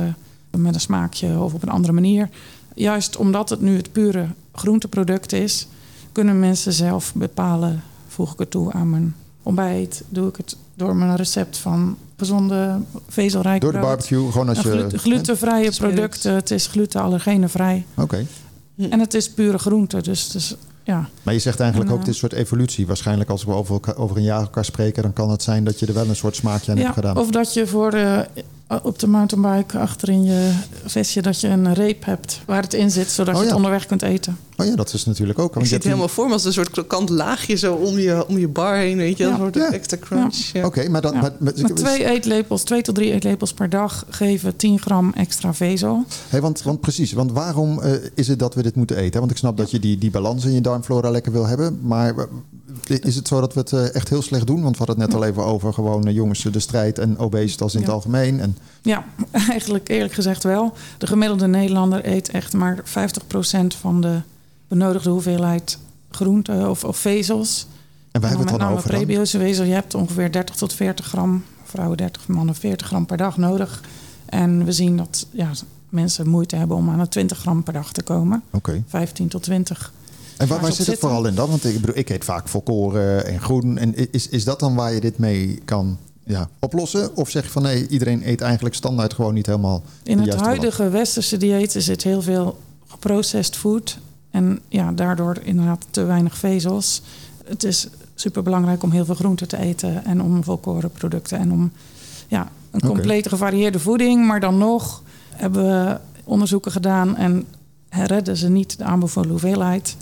met een smaakje of op een andere manier? Juist omdat het nu het pure groenteproduct is, kunnen mensen zelf bepalen: voeg ik het toe aan mijn ontbijt? Doe ik het door mijn recept van gezonde vezelrijk Door de brood? barbecue, gewoon als je... gluten- glutenvrije producten. Het is gluten-allergenenvrij. Oké. En het is pure groente. Dus, dus ja. Maar je zegt eigenlijk En, ook eh, dit soort evolutie. Waarschijnlijk als we over, over een jaar elkaar spreken... dan kan het zijn dat je er wel een soort smaakje aan hebt gedaan. Of dat je voor eh, op de mountainbike achter in je vestje dat je een reep hebt waar het in zit, zodat Oh je ja. het onderweg kunt eten. Oh ja, dat is natuurlijk ook... Ik je het hebt helemaal voor me als een soort krokant laagje zo om je, om je bar heen, weet je. Ja. Een soort Ja. extra crunch. Oké, maar dan... Ja. Maar, maar- Met twee eetlepels, twee tot drie eetlepels per dag geven 10 gram extra vezel. Hey, want, want precies, want waarom eh, is het dat we dit moeten eten? Want ik snap dat je die, die balans in je darmflora lekker wil hebben. Maar eh, is het zo dat we het eh, echt heel slecht doen? Want we hadden het net al even over gewoon eh, jongens, de strijd en obesitas in het algemeen. En, Ja, eigenlijk eerlijk gezegd wel. De gemiddelde Nederlander eet echt maar 50% van de benodigde hoeveelheid groenten of, of vezels. en wij hebben het dan over dan? prebiotische vezel. Je hebt ongeveer 30 tot 40 gram, vrouwen 30, mannen 40 gram per dag nodig. En we zien dat ja, mensen moeite hebben om aan de 20 gram per dag te komen. Oké. 15 tot 20. En waar, zit het vooral in dan? Want ik bedoel, ik eet vaak volkoren en groen. En is, is dat dan waar je dit mee kan ja, oplossen? Of zeg je van nee, iedereen eet eigenlijk standaard gewoon niet helemaal In het huidige westerse dieet zit heel veel geprocessed food. En ja, daardoor inderdaad te weinig vezels. Het is super belangrijk om heel veel groenten te eten en om volkoren producten en om ja, een complete gevarieerde voeding. Maar dan nog hebben we onderzoeken gedaan en redden ze niet de aanbevolen hoeveelheid.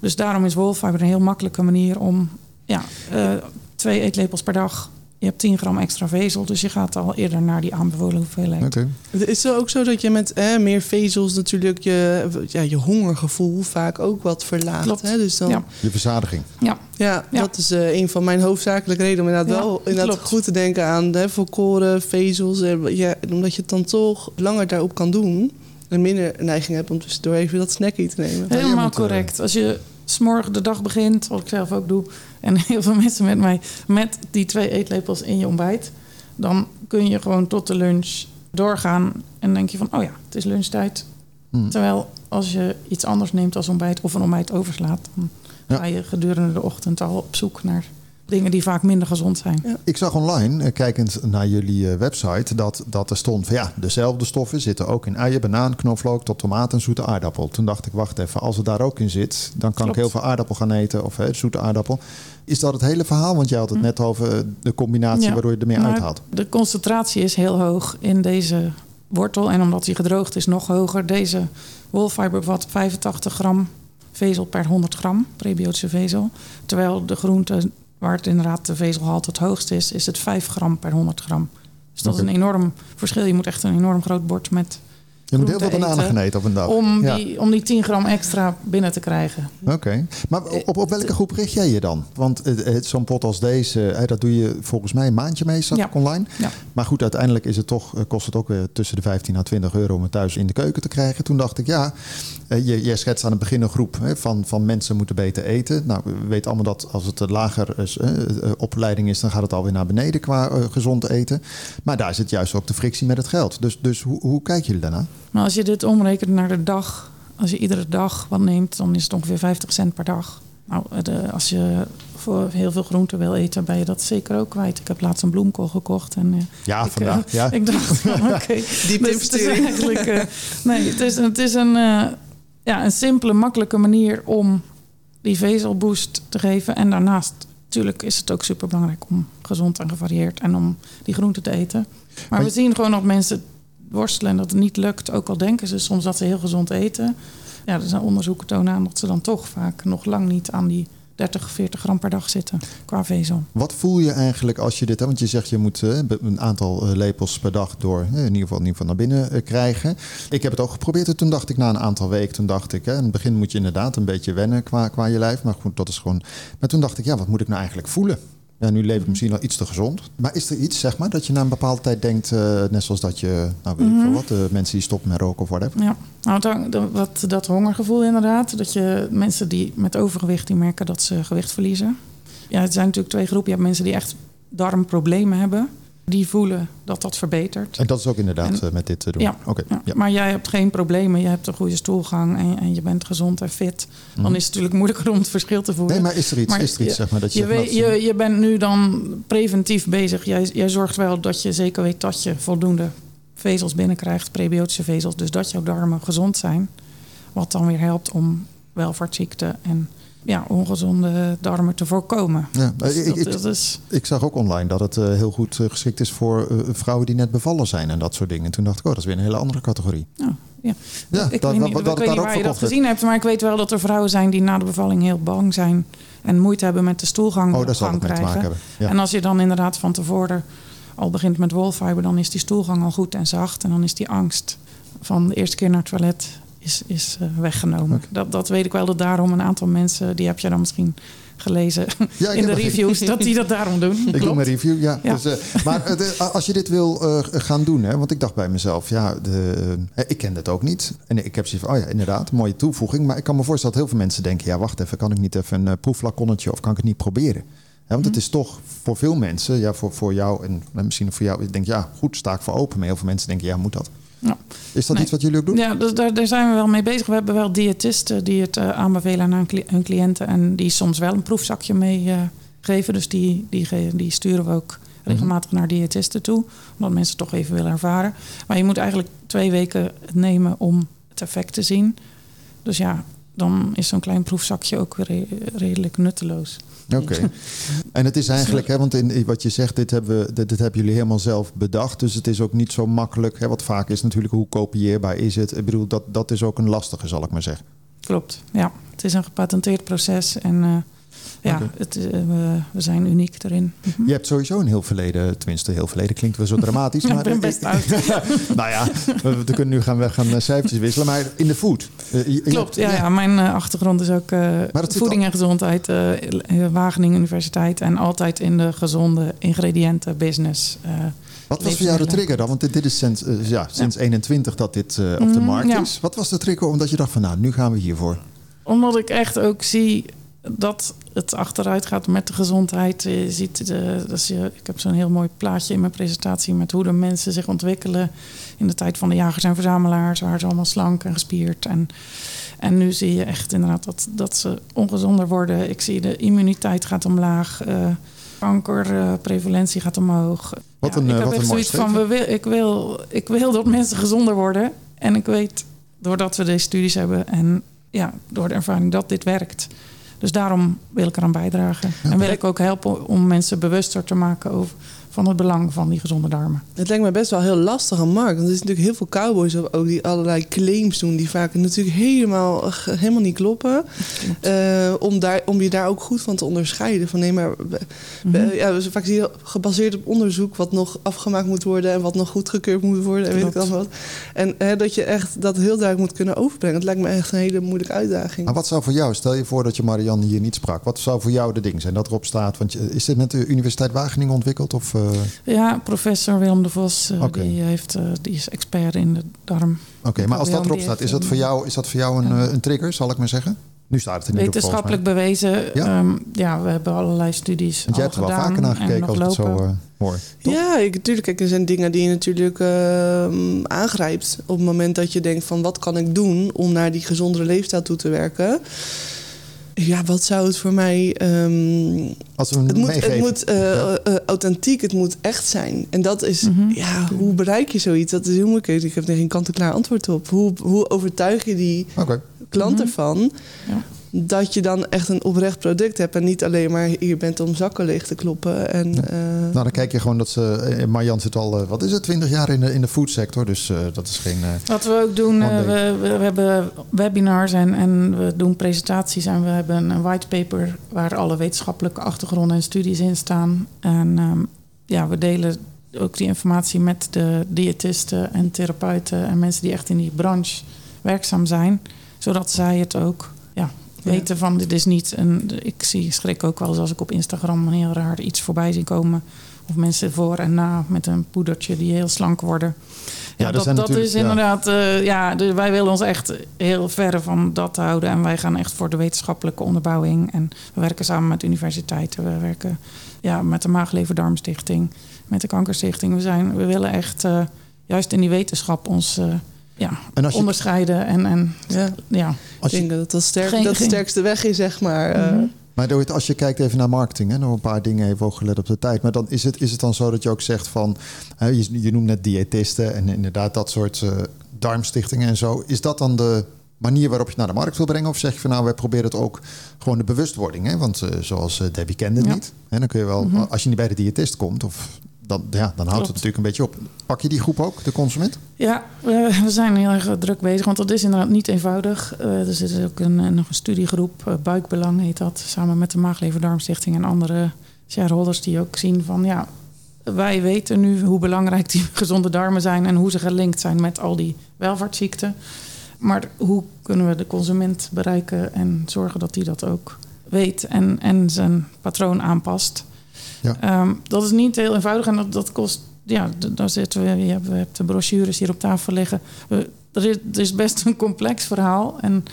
Dus daarom is wolfiber een heel makkelijke manier om ja, eh, twee eetlepels per dag. Je hebt 10 gram extra vezel, dus je gaat al eerder naar die aanbevolen hoeveelheid. Het is zo ook zo dat je met eh, meer vezels natuurlijk je, ja, je hongergevoel vaak ook wat verlaagt. Klopt. Hè? Dus dan, Ja. ja. Je verzadiging. Ja, Ja. dat is eh, een van mijn hoofdzakelijke redenen om inderdaad Ja, wel inderdaad klopt. goed te denken aan de volkoren, vezels. eh, Ja, omdat je het dan toch langer daarop kan doen. En minder neiging hebt om tussendoor even dat snackje te nemen. helemaal correct. Als je s'morgen de dag begint, wat ik zelf ook doe, en heel veel mensen met mij, met die twee eetlepels in je ontbijt, dan kun je gewoon tot de lunch doorgaan en denk je van, oh ja, het is lunchtijd. Hmm. Terwijl als je iets anders neemt als ontbijt of een ontbijt overslaat, dan Ja. ga je gedurende de ochtend al op zoek naar dingen die vaak minder gezond zijn. Ik zag online, eh, kijkend naar jullie eh, website, dat, dat er stond van ja, dezelfde stoffen zitten ook in uien, banaan, knoflook tot tomaat en zoete aardappel. Toen dacht ik, wacht even, als het daar ook in zit, dan kan Klopt. ik heel veel aardappel gaan eten of hè, zoete aardappel. Is dat het hele verhaal? Want jij had het net over eh, de combinatie Ja, waardoor je er meer maar uithaalt. De concentratie is heel hoog in deze wortel. En omdat die gedroogd is, nog hoger. Deze wolfiber bevat 85 gram vezel per 100 gram, prebiotische vezel. Terwijl de groente, waar het inderdaad de vezelgehalte het hoogst is, is het 5 gram per 100 gram. Dus dat is een enorm verschil. Je moet echt een enorm groot bord met Je moet heel veel bananen gaan eten op een dag. om, Ja. die, om die 10 gram extra binnen te krijgen. Oké, maar op, op welke groep richt jij je dan? Want eh, eh, zo'n pot als deze, dat doe je volgens mij een maandje mee, Ja. online. Ja. Maar goed, uiteindelijk is het toch, eh, kost het ook weer tussen de 15 en 20 euro om het thuis in de keuken te krijgen. Toen dacht ik, ja, eh, je, jij schetst aan het begin een groep hè, van, van mensen moeten beter eten. Nou, we weten allemaal dat als het een lager is, eh, eh, opleiding is, dan gaat het alweer naar beneden qua eh, gezond eten. Maar daar zit juist ook de frictie met het geld. Dus, dus hoe, hoe kijken jullie daarna? Maar als je dit omrekent naar de dag, als je iedere dag wat neemt, dan is het ongeveer 50 cent per dag. Nou, de, als je voor heel veel groenten wil eten, ben je dat zeker ook kwijt. Ik heb laatst een bloemkool gekocht en eh, Ja, ik, vandaag. eh, ja. ik dacht oké. Diep Dus het is eigenlijk, eh, nee, het is, het is een, eh, ja, een simpele, makkelijke manier om die vezelboost te geven. En daarnaast, natuurlijk, is het ook super belangrijk om gezond en gevarieerd en om die groenten te eten. Maar Maar- we zien gewoon dat mensen worstelen en dat het niet lukt. Ook al denken ze soms dat ze heel gezond eten. Ja, er zijn onderzoeken tonen aan dat ze dan toch vaak nog lang niet aan die 30, 40 gram per dag zitten qua vezel. Wat voel je eigenlijk als je dit... Want je zegt je moet eh, een aantal eh, lepels per dag door... eh, in, ieder geval, in ieder geval naar binnen krijgen. Ik heb het ook geprobeerd en toen dacht ik na een aantal weken... toen dacht ik, hè, in het begin moet je inderdaad een beetje wennen qua, qua je lijf. Maar dat is gewoon... Maar toen dacht ik, ja, wat moet ik nou eigenlijk voelen? Ja, nu leef ik misschien wel iets te gezond. Maar is er iets, zeg maar, dat je na een bepaalde tijd denkt... eh, net zoals dat je, nou weet ik veel wat... eh, mensen die stoppen met roken of whatever. Ja, nou, de- wat, dat hongergevoel inderdaad. Dat je mensen die met overgewicht die merken dat ze gewicht verliezen. Ja, het zijn natuurlijk twee groepen. Je hebt mensen die echt darmproblemen hebben. Die voelen dat dat verbetert. En dat is ook inderdaad En- eh, met dit te doen. Ja, Oké, Ja, ja. Maar jij hebt geen problemen. Je hebt een goede stoelgang en, en je bent gezond en fit. Dan is het natuurlijk moeilijker om het verschil te voelen. Mhm. Nee, maar is er iets, Maar is er iets je- zeg maar, dat je... Je, weet, je, je bent nu dan preventief bezig. Jij, jij zorgt wel dat je zeker weet dat je voldoende vezels binnenkrijgt, prebiotische vezels. Dus dat jouw darmen gezond zijn. Wat dan weer helpt om welvaartsziekten en ja, ongezonde darmen te voorkomen. Ja, Dus ik- dat, ik- dat is, Ik zag ook online dat het eh, heel goed eh, geschikt is voor eh, vrouwen die net bevallen zijn en dat soort dingen. En toen dacht ik, oh, dat is weer een hele andere categorie. nou, ja. Ja, ik dat, weet niet, wat- ik weet niet waar je dat gezien hebt, maar ik weet wel dat er vrouwen zijn die na de bevalling heel bang zijn en moeite hebben met de stoelgang Oh, daar zal het mee te maken hebben. Ja. En als je dan inderdaad van tevoren al begint met wolfiber, dan is die stoelgang al goed en zacht. En dan is die angst van de eerste keer naar het toilet is, is eh, weggenomen. Dat, dat weet ik wel, dat daarom een aantal mensen, die heb je dan misschien gelezen Ja, in de reviews, dat die dat daarom doen. Ik doe mijn review, ja. Ja. Dus, eh, maar eh, de- als je dit wil gaan doen, hè, want ik dacht bij mezelf, ja, de, ik ken dat ook niet. En ik heb zoiets van, oh ja, inderdaad, mooie toevoeging. Maar ik kan me voorstellen dat heel veel mensen denken, ja, wacht even, kan ik niet even een proefflaconnetje of kan ik het niet proberen? Want het is toch voor veel mensen, ja, voor, voor jou en misschien voor jou, ik denk, ja, goed, sta ik voor open. Maar heel veel mensen denken, ja, moet dat? Ja. Is dat Nee. iets wat jullie ook doen? Ja, dus daar, daar zijn we wel mee bezig. We hebben wel diëtisten die het eh, aanbevelen aan hun, cli- hun cliënten. En die soms wel een proefzakje mee eh, geven. Dus die, die, die sturen we ook regelmatig naar diëtisten toe. Omdat mensen het toch even willen ervaren. Maar je moet eigenlijk twee weken het nemen om het effect te zien. Dus ja, dan is zo'n klein proefzakje ook re- redelijk nutteloos. Oké. En het is eigenlijk, hè, want in, wat je zegt, dit hebben, we, dit, dit hebben jullie helemaal zelf bedacht. Dus het is ook niet zo makkelijk. Hè, wat vaak is natuurlijk, hoe kopieerbaar is het? Ik bedoel, dat, dat is ook een lastige, zal ik maar zeggen. Klopt, ja. Het is een gepatenteerd proces. En eh, ja, het, eh, we, zijn uniek erin. Mhm. Je hebt sowieso een heel verleden, tenminste heel verleden klinkt wel zo dramatisch. Maar ik ben best oud. nou ja, we, we kunnen nu gaan, we gaan eh, cijfertjes wisselen. Maar in de food. eh, Klopt, ja, ja. mijn eh, achtergrond is ook eh, voeding en gezondheid, eh, Wageningen Universiteit en altijd in de gezonde ingrediënten business. eh, Wat was voor jou de trigger dan? Want dit, dit is sinds, eh, ja, sinds 21 dat dit eh, op de Mm, markt ja. is. Wat was de trigger omdat je dacht van nou, nu gaan we hiervoor? omdat ik echt ook zie dat het achteruit gaat met de gezondheid. Je ziet, de, je, ik heb zo'n heel mooi plaatje in mijn presentatie met hoe de mensen zich ontwikkelen in de tijd van de jagers en verzamelaars, waren ze allemaal slank en gespierd. En, en nu zie je echt inderdaad dat, dat ze ongezonder worden. Ik zie de immuniteit gaat omlaag. Uh, kankerprevalentie gaat omhoog. Wat een, ja, ik uh, heb wat echt een zoiets van, we wil, ik, wil, ik wil dat mensen gezonder worden. En ik weet, doordat we deze studies hebben en ja, door de ervaring dat dit werkt. Dus daarom wil ik eraan bijdragen. en wil ik ook helpen om mensen bewuster te maken over, van het belang van die gezonde darmen. Het lijkt me best wel heel lastig aan markt. Want er is natuurlijk heel veel cowboys ook die allerlei claims doen... die vaak natuurlijk helemaal, helemaal niet kloppen. Uh, om, daar, om je daar ook goed van te onderscheiden. Van nee, maar... We, mm -hmm. ja, dus vaak zie je gebaseerd op onderzoek... wat nog afgemaakt moet worden... en wat nog goedgekeurd moet worden en weet ik dan wat. En hè, dat je echt dat heel duidelijk moet kunnen overbrengen. Het lijkt me echt een hele moeilijke uitdaging. Maar wat zou voor jou... stel je voor dat je Marianne hier niet sprak... wat zou voor jou de ding zijn dat erop staat? Want is dit met de Universiteit Wageningen ontwikkeld? Of, uh... Ja, professor Willem de Vos, uh, okay. die, heeft, uh, die is expert in de darm. Oké, okay, maar als dat erop staat, is dat voor jou, is dat voor jou een, een trigger, zal ik maar zeggen? Nu staat het in ieder geval. Wetenschappelijk bewezen. Ja? Um, ja, we hebben allerlei studies. Want jij hebt er wel vaker naar gekeken als ik het zo uh, hoor. Toch? Ja, ik, natuurlijk. Kijk, er zijn dingen die je natuurlijk uh, aangrijpt. Op het moment dat je denkt van wat kan ik doen om naar die gezondere leefstijl toe te werken. Ja, wat zou het voor mij. Um, Als we het moet, meegeven. het moet uh, ja. uh, authentiek, het moet echt zijn. En dat is, mm -hmm. ja, hoe bereik je zoiets? Dat is heel moeilijk. Ik heb er geen kant-en-klaar antwoord op. Hoe, hoe overtuig je die okay. klant Mhm. mm -hmm. ervan? Ja. Dat je dan echt een oprecht product hebt en niet alleen maar hier bent om zakken leeg te kloppen. En, ja. uh, nou, dan kijk je gewoon dat ze. Marjan zit al, wat is het, 20 jaar in de, in de foodsector. Dus dat is geen. Wat we ook doen, we, we, we, hebben webinars en, en we doen presentaties. En we hebben een whitepaper waar alle wetenschappelijke achtergronden en studies in staan. En um, ja, we delen ook die informatie met de diëtisten en therapeuten en mensen die echt in die branche werkzaam zijn. Zodat zij het ook ja, weten van dit is niet een. Ik zie schrik ook wel eens als ik op Instagram een heel raar iets voorbij zie komen. Of mensen voor en na met een poedertje die heel slank worden. Ja, ja dat, dat, dat is inderdaad. Ja, uh, ja dus wij willen ons echt heel ver van dat houden. En wij gaan echt voor de wetenschappelijke onderbouwing. En we werken samen met universiteiten. We werken ja, met de Maag-Lever-Darmstichting, met de Kankerstichting. We, zijn, we willen echt uh, juist in die wetenschap ons. Uh, ja, en als je, onderscheiden en, en ja. ja. Als je, ik denk dat dat, sterk, geen, dat de sterkste weg is, zeg maar. Mm -hmm. uh, maar als je kijkt even naar marketing, hè, nog een paar dingen even ook gelet op de tijd. Maar dan is het, is het dan zo dat je ook zegt van, hè, je, je noemt net diëtisten en inderdaad dat soort uh, darmstichtingen en zo. Is dat dan de manier waarop je het naar de markt wil brengen? Of zeg je van nou, wij proberen het ook gewoon de bewustwording. Hè? Want uh, zoals uh, Debbie kende het ja. niet. Hè, dan kun je wel, mm -hmm. als je niet bij de diëtist komt of dan, ja, dan houdt Klopt. het natuurlijk een beetje op. Pak je die groep ook, de consument? Ja, we, we zijn heel erg druk bezig, want dat is inderdaad niet eenvoudig. Uh, er zit ook een, nog een studiegroep, Buikbelang heet dat, samen met de Maagleverdarmstichting en andere shareholders die ook zien van ja, wij weten nu hoe belangrijk die gezonde darmen zijn en hoe ze gelinkt zijn met al die welvaartsziekten. Maar hoe kunnen we de consument bereiken en zorgen dat die dat ook weet en, en zijn patroon aanpast? Ja. Um, dat is niet heel eenvoudig en dat, kost. Ja, daar zitten we. We hebben de brochures hier op tafel liggen. We, is, is best een complex verhaal. En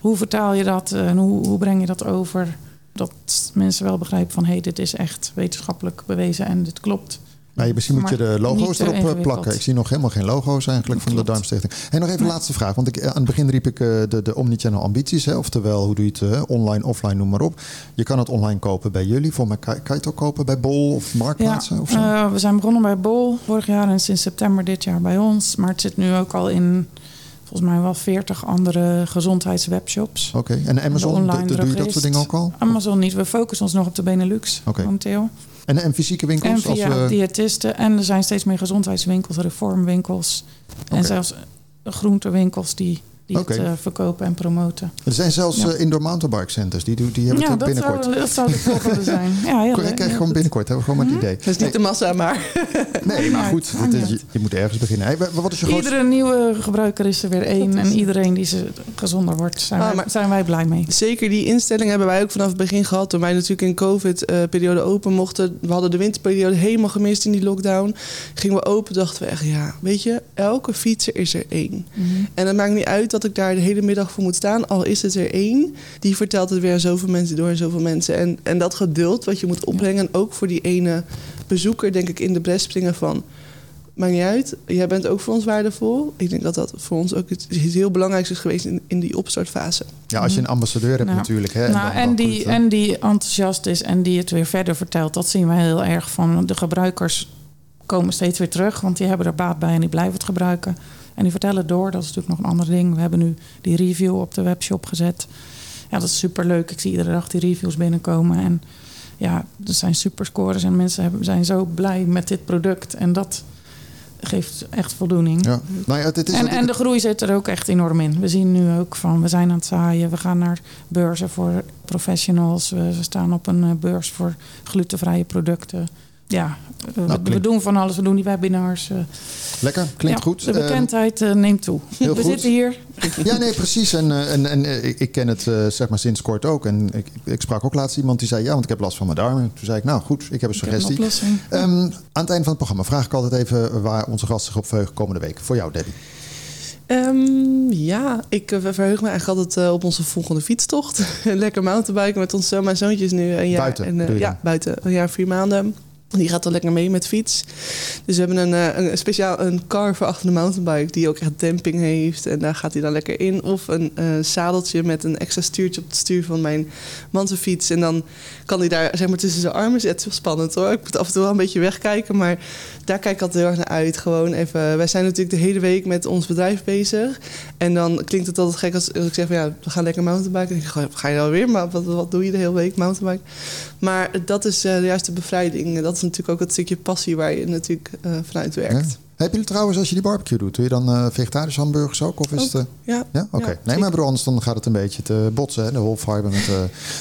hoe vertaal je dat en hoe, hoe breng je dat over? Dat mensen wel begrijpen van hé, hey, dit is echt wetenschappelijk bewezen en dit klopt. Nou, misschien moet je de logo's erop plakken. Ik zie nog helemaal geen logo's eigenlijk van Klopt. de Darmstichting. En nog even een nee. laatste vraag. Want ik, aan het begin riep ik uh, de, de omnichannel ambities. Hè, oftewel, hoe doe je het uh, online, offline, noem maar op. Je kan het online kopen bij jullie. Voor mij kan, je het ook kopen bij Bol of Marktplaatsen? Ja, of zo? Uh, we zijn begonnen bij Bol vorig jaar en sinds september dit jaar bij ons. Maar het zit nu ook al in volgens mij wel 40 andere gezondheidswebshops. Oké, okay. en Amazon, de, doe je dat soort dingen ook al? Amazon niet. We focussen ons nog op de Benelux okay. momenteel. En, en fysieke winkels? En via als we... diëtisten. En er zijn steeds meer gezondheidswinkels, reformwinkels. Okay. En zelfs groentewinkels die, die okay. het uh, verkopen en promoten. Er zijn zelfs ja. uh, indoor mountainbike centers. Die, die hebben ja, het dat binnenkort. Zou, dat zou de volgende zijn. Ja, heel Krijg krijg gewoon binnenkort. Hebben we gewoon maar het idee. Dat is niet de massa, maar... nee, maar goed. Het is, je, je, moet ergens beginnen. Hey, wat is je grootste... Iedere nieuwe gebruiker is er weer één. En iedereen die ze gezonder wordt, zijn, ah, wij, zijn wij blij mee. Zeker die instelling hebben wij ook vanaf het begin gehad. Toen wij natuurlijk in COVID-periode uh, open mochten. We hadden de winterperiode helemaal gemist in die lockdown. Gingen we open, dachten we echt, ja, weet je, elke fietser is er één. Mm -hmm. En het maakt niet uit dat dat ik daar de hele middag voor moet staan. Al is het er één, die vertelt het weer aan zoveel mensen door en zoveel mensen. En, en dat geduld wat je moet opbrengen, ook voor die ene bezoeker, denk ik, in de bres springen van. Maakt niet uit, jij bent ook voor ons waardevol. Ik denk dat dat voor ons ook iets heel belangrijks is geweest in, in die opstartfase. Ja, als je een ambassadeur hebt Nou, natuurlijk. Hè, nou, dan- en, die, goed, en die enthousiast is en die het weer verder vertelt, dat zien we heel erg van de gebruikers komen steeds weer terug, want die hebben er baat bij en die blijven het gebruiken. En die vertellen door, dat is natuurlijk nog een ander ding. We hebben nu die review op de webshop gezet. Ja, dat is super leuk. Ik zie iedere dag die reviews binnenkomen. En ja, er zijn superscores en mensen hebben, zijn zo blij met dit product. En dat geeft echt voldoening. Ja. Nou ja, dit is En, en de groei zit er ook echt enorm in. We zien nu ook van, we zijn aan het zaaien. We gaan naar beurzen voor professionals. We, we staan op een eh, beurs voor glutenvrije producten. Ja, eh, we, we Nou, klinkt- doen van alles. We doen die webinars. eh. Lekker, klinkt Ja, goed. De Ehm, bekendheid eh, neemt toe. heel we goed. zitten hier. Ja, nee, precies. En, eh, en, en eh, ik, ken het eh, zeg maar sinds kort ook. En ik, ik sprak ook laatst iemand die zei... ja, want ik heb last van mijn darmen. Toen zei ik, nou goed, ik heb een Ik heb een suggestie. oplossing. Ehm, aan het einde van het programma vraag ik altijd even... waar onze gast zich op verheugen komende week. Voor jou, Debbie. Ehm, ja, ik eh, verheug me eigenlijk altijd eh, op onze volgende fietstocht. Lekker mountainbiken met ons zoon. Mijn zoontje is nu een jaar. Buiten, en, eh, ja, dan? buiten. Een jaar, vier maanden. Die gaat dan lekker mee met fiets. Dus we hebben een, eh, een speciaal een car voor achter de mountainbike die ook echt demping heeft. En daar gaat hij dan lekker in. Of een eh, zadeltje met een extra stuurtje op het stuur van mijn man zijn fiets. En dan kan hij daar zeg maar tussen zijn armen zitten. Wel spannend hoor. Ik moet af en toe wel een beetje wegkijken. Maar daar kijk ik altijd heel erg naar uit. Gewoon even. Wij zijn natuurlijk de hele week met ons bedrijf bezig. En dan klinkt het altijd gek als, als ik zeg van ja, we gaan lekker mountainbiken. Dan denk ik, "Goh, ga je nou weer? Maar wat, wat doe je de hele week mountainbiken? Maar dat is eh, de juiste bevrijding. Dat is natuurlijk ook het stukje passie waar je natuurlijk eh, vanuit werkt. Ja. Heb je trouwens, als je die barbecue doet... doe je dan eh vegetarische hamburgers ook? Of is het... Ja. ja, oké. Ja, nee, maar bedoel, anders dan gaat het een beetje te botsen, hè? de whole fiber. Met, eh,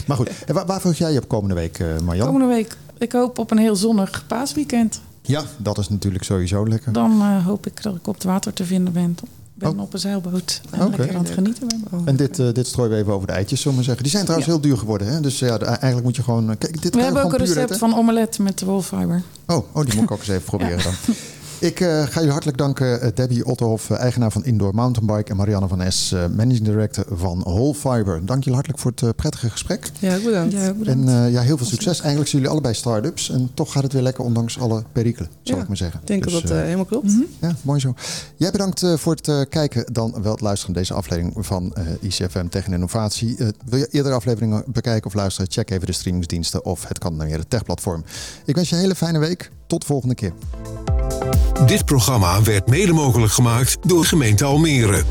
Maar goed, en waar, waar jij je op komende week, eh Marjan? Komende week, ik hoop op een heel zonnig paasweekend. Ja, dat is natuurlijk sowieso lekker. Dan eh, hoop ik dat ik op het water te vinden ben. ben Oh. op een zeilboot en lekker aan het genieten ben. En dit, eh, dit strooien we even over de eitjes, zullen we maar zeggen. Die zijn trouwens Ja. heel duur geworden. Hè? Dus ja, de- eigenlijk moet je gewoon... eh, Kijk, dit kan We hebben ook een recept eten. van omelet met de wolfiber. Oh, oh, die moet ik ook eens even proberen dan. Ik eh, ga jullie hartelijk danken. eh, Debbie Otterhoff, eh, eigenaar van Indoor Mountainbike. En Marianne van Es, eh, managing director van Whole Fiber. Dank jullie hartelijk voor het prettige gesprek. Ja, bedankt. Ja, bedankt. En ja, heel veel succes. Eigenlijk zijn jullie allebei start-ups. En toch gaat het weer lekker, ondanks alle perikelen, zal Ja, ik maar zeggen. Ik denk Dus, dat dat eh, eh, helemaal klopt. Mhm. ja, mooi zo. Jij bedankt eh, voor het eh, kijken, dan wel het luisteren naar deze aflevering van eh, ICFM Tegen Innovatie. Wil je eerdere afleveringen bekijken of luisteren? Check even de streamingsdiensten of het kan weer het techplatform. Ik wens je een hele fijne week. Tot de volgende keer. Dit programma werd mede mogelijk gemaakt door gemeente Almere.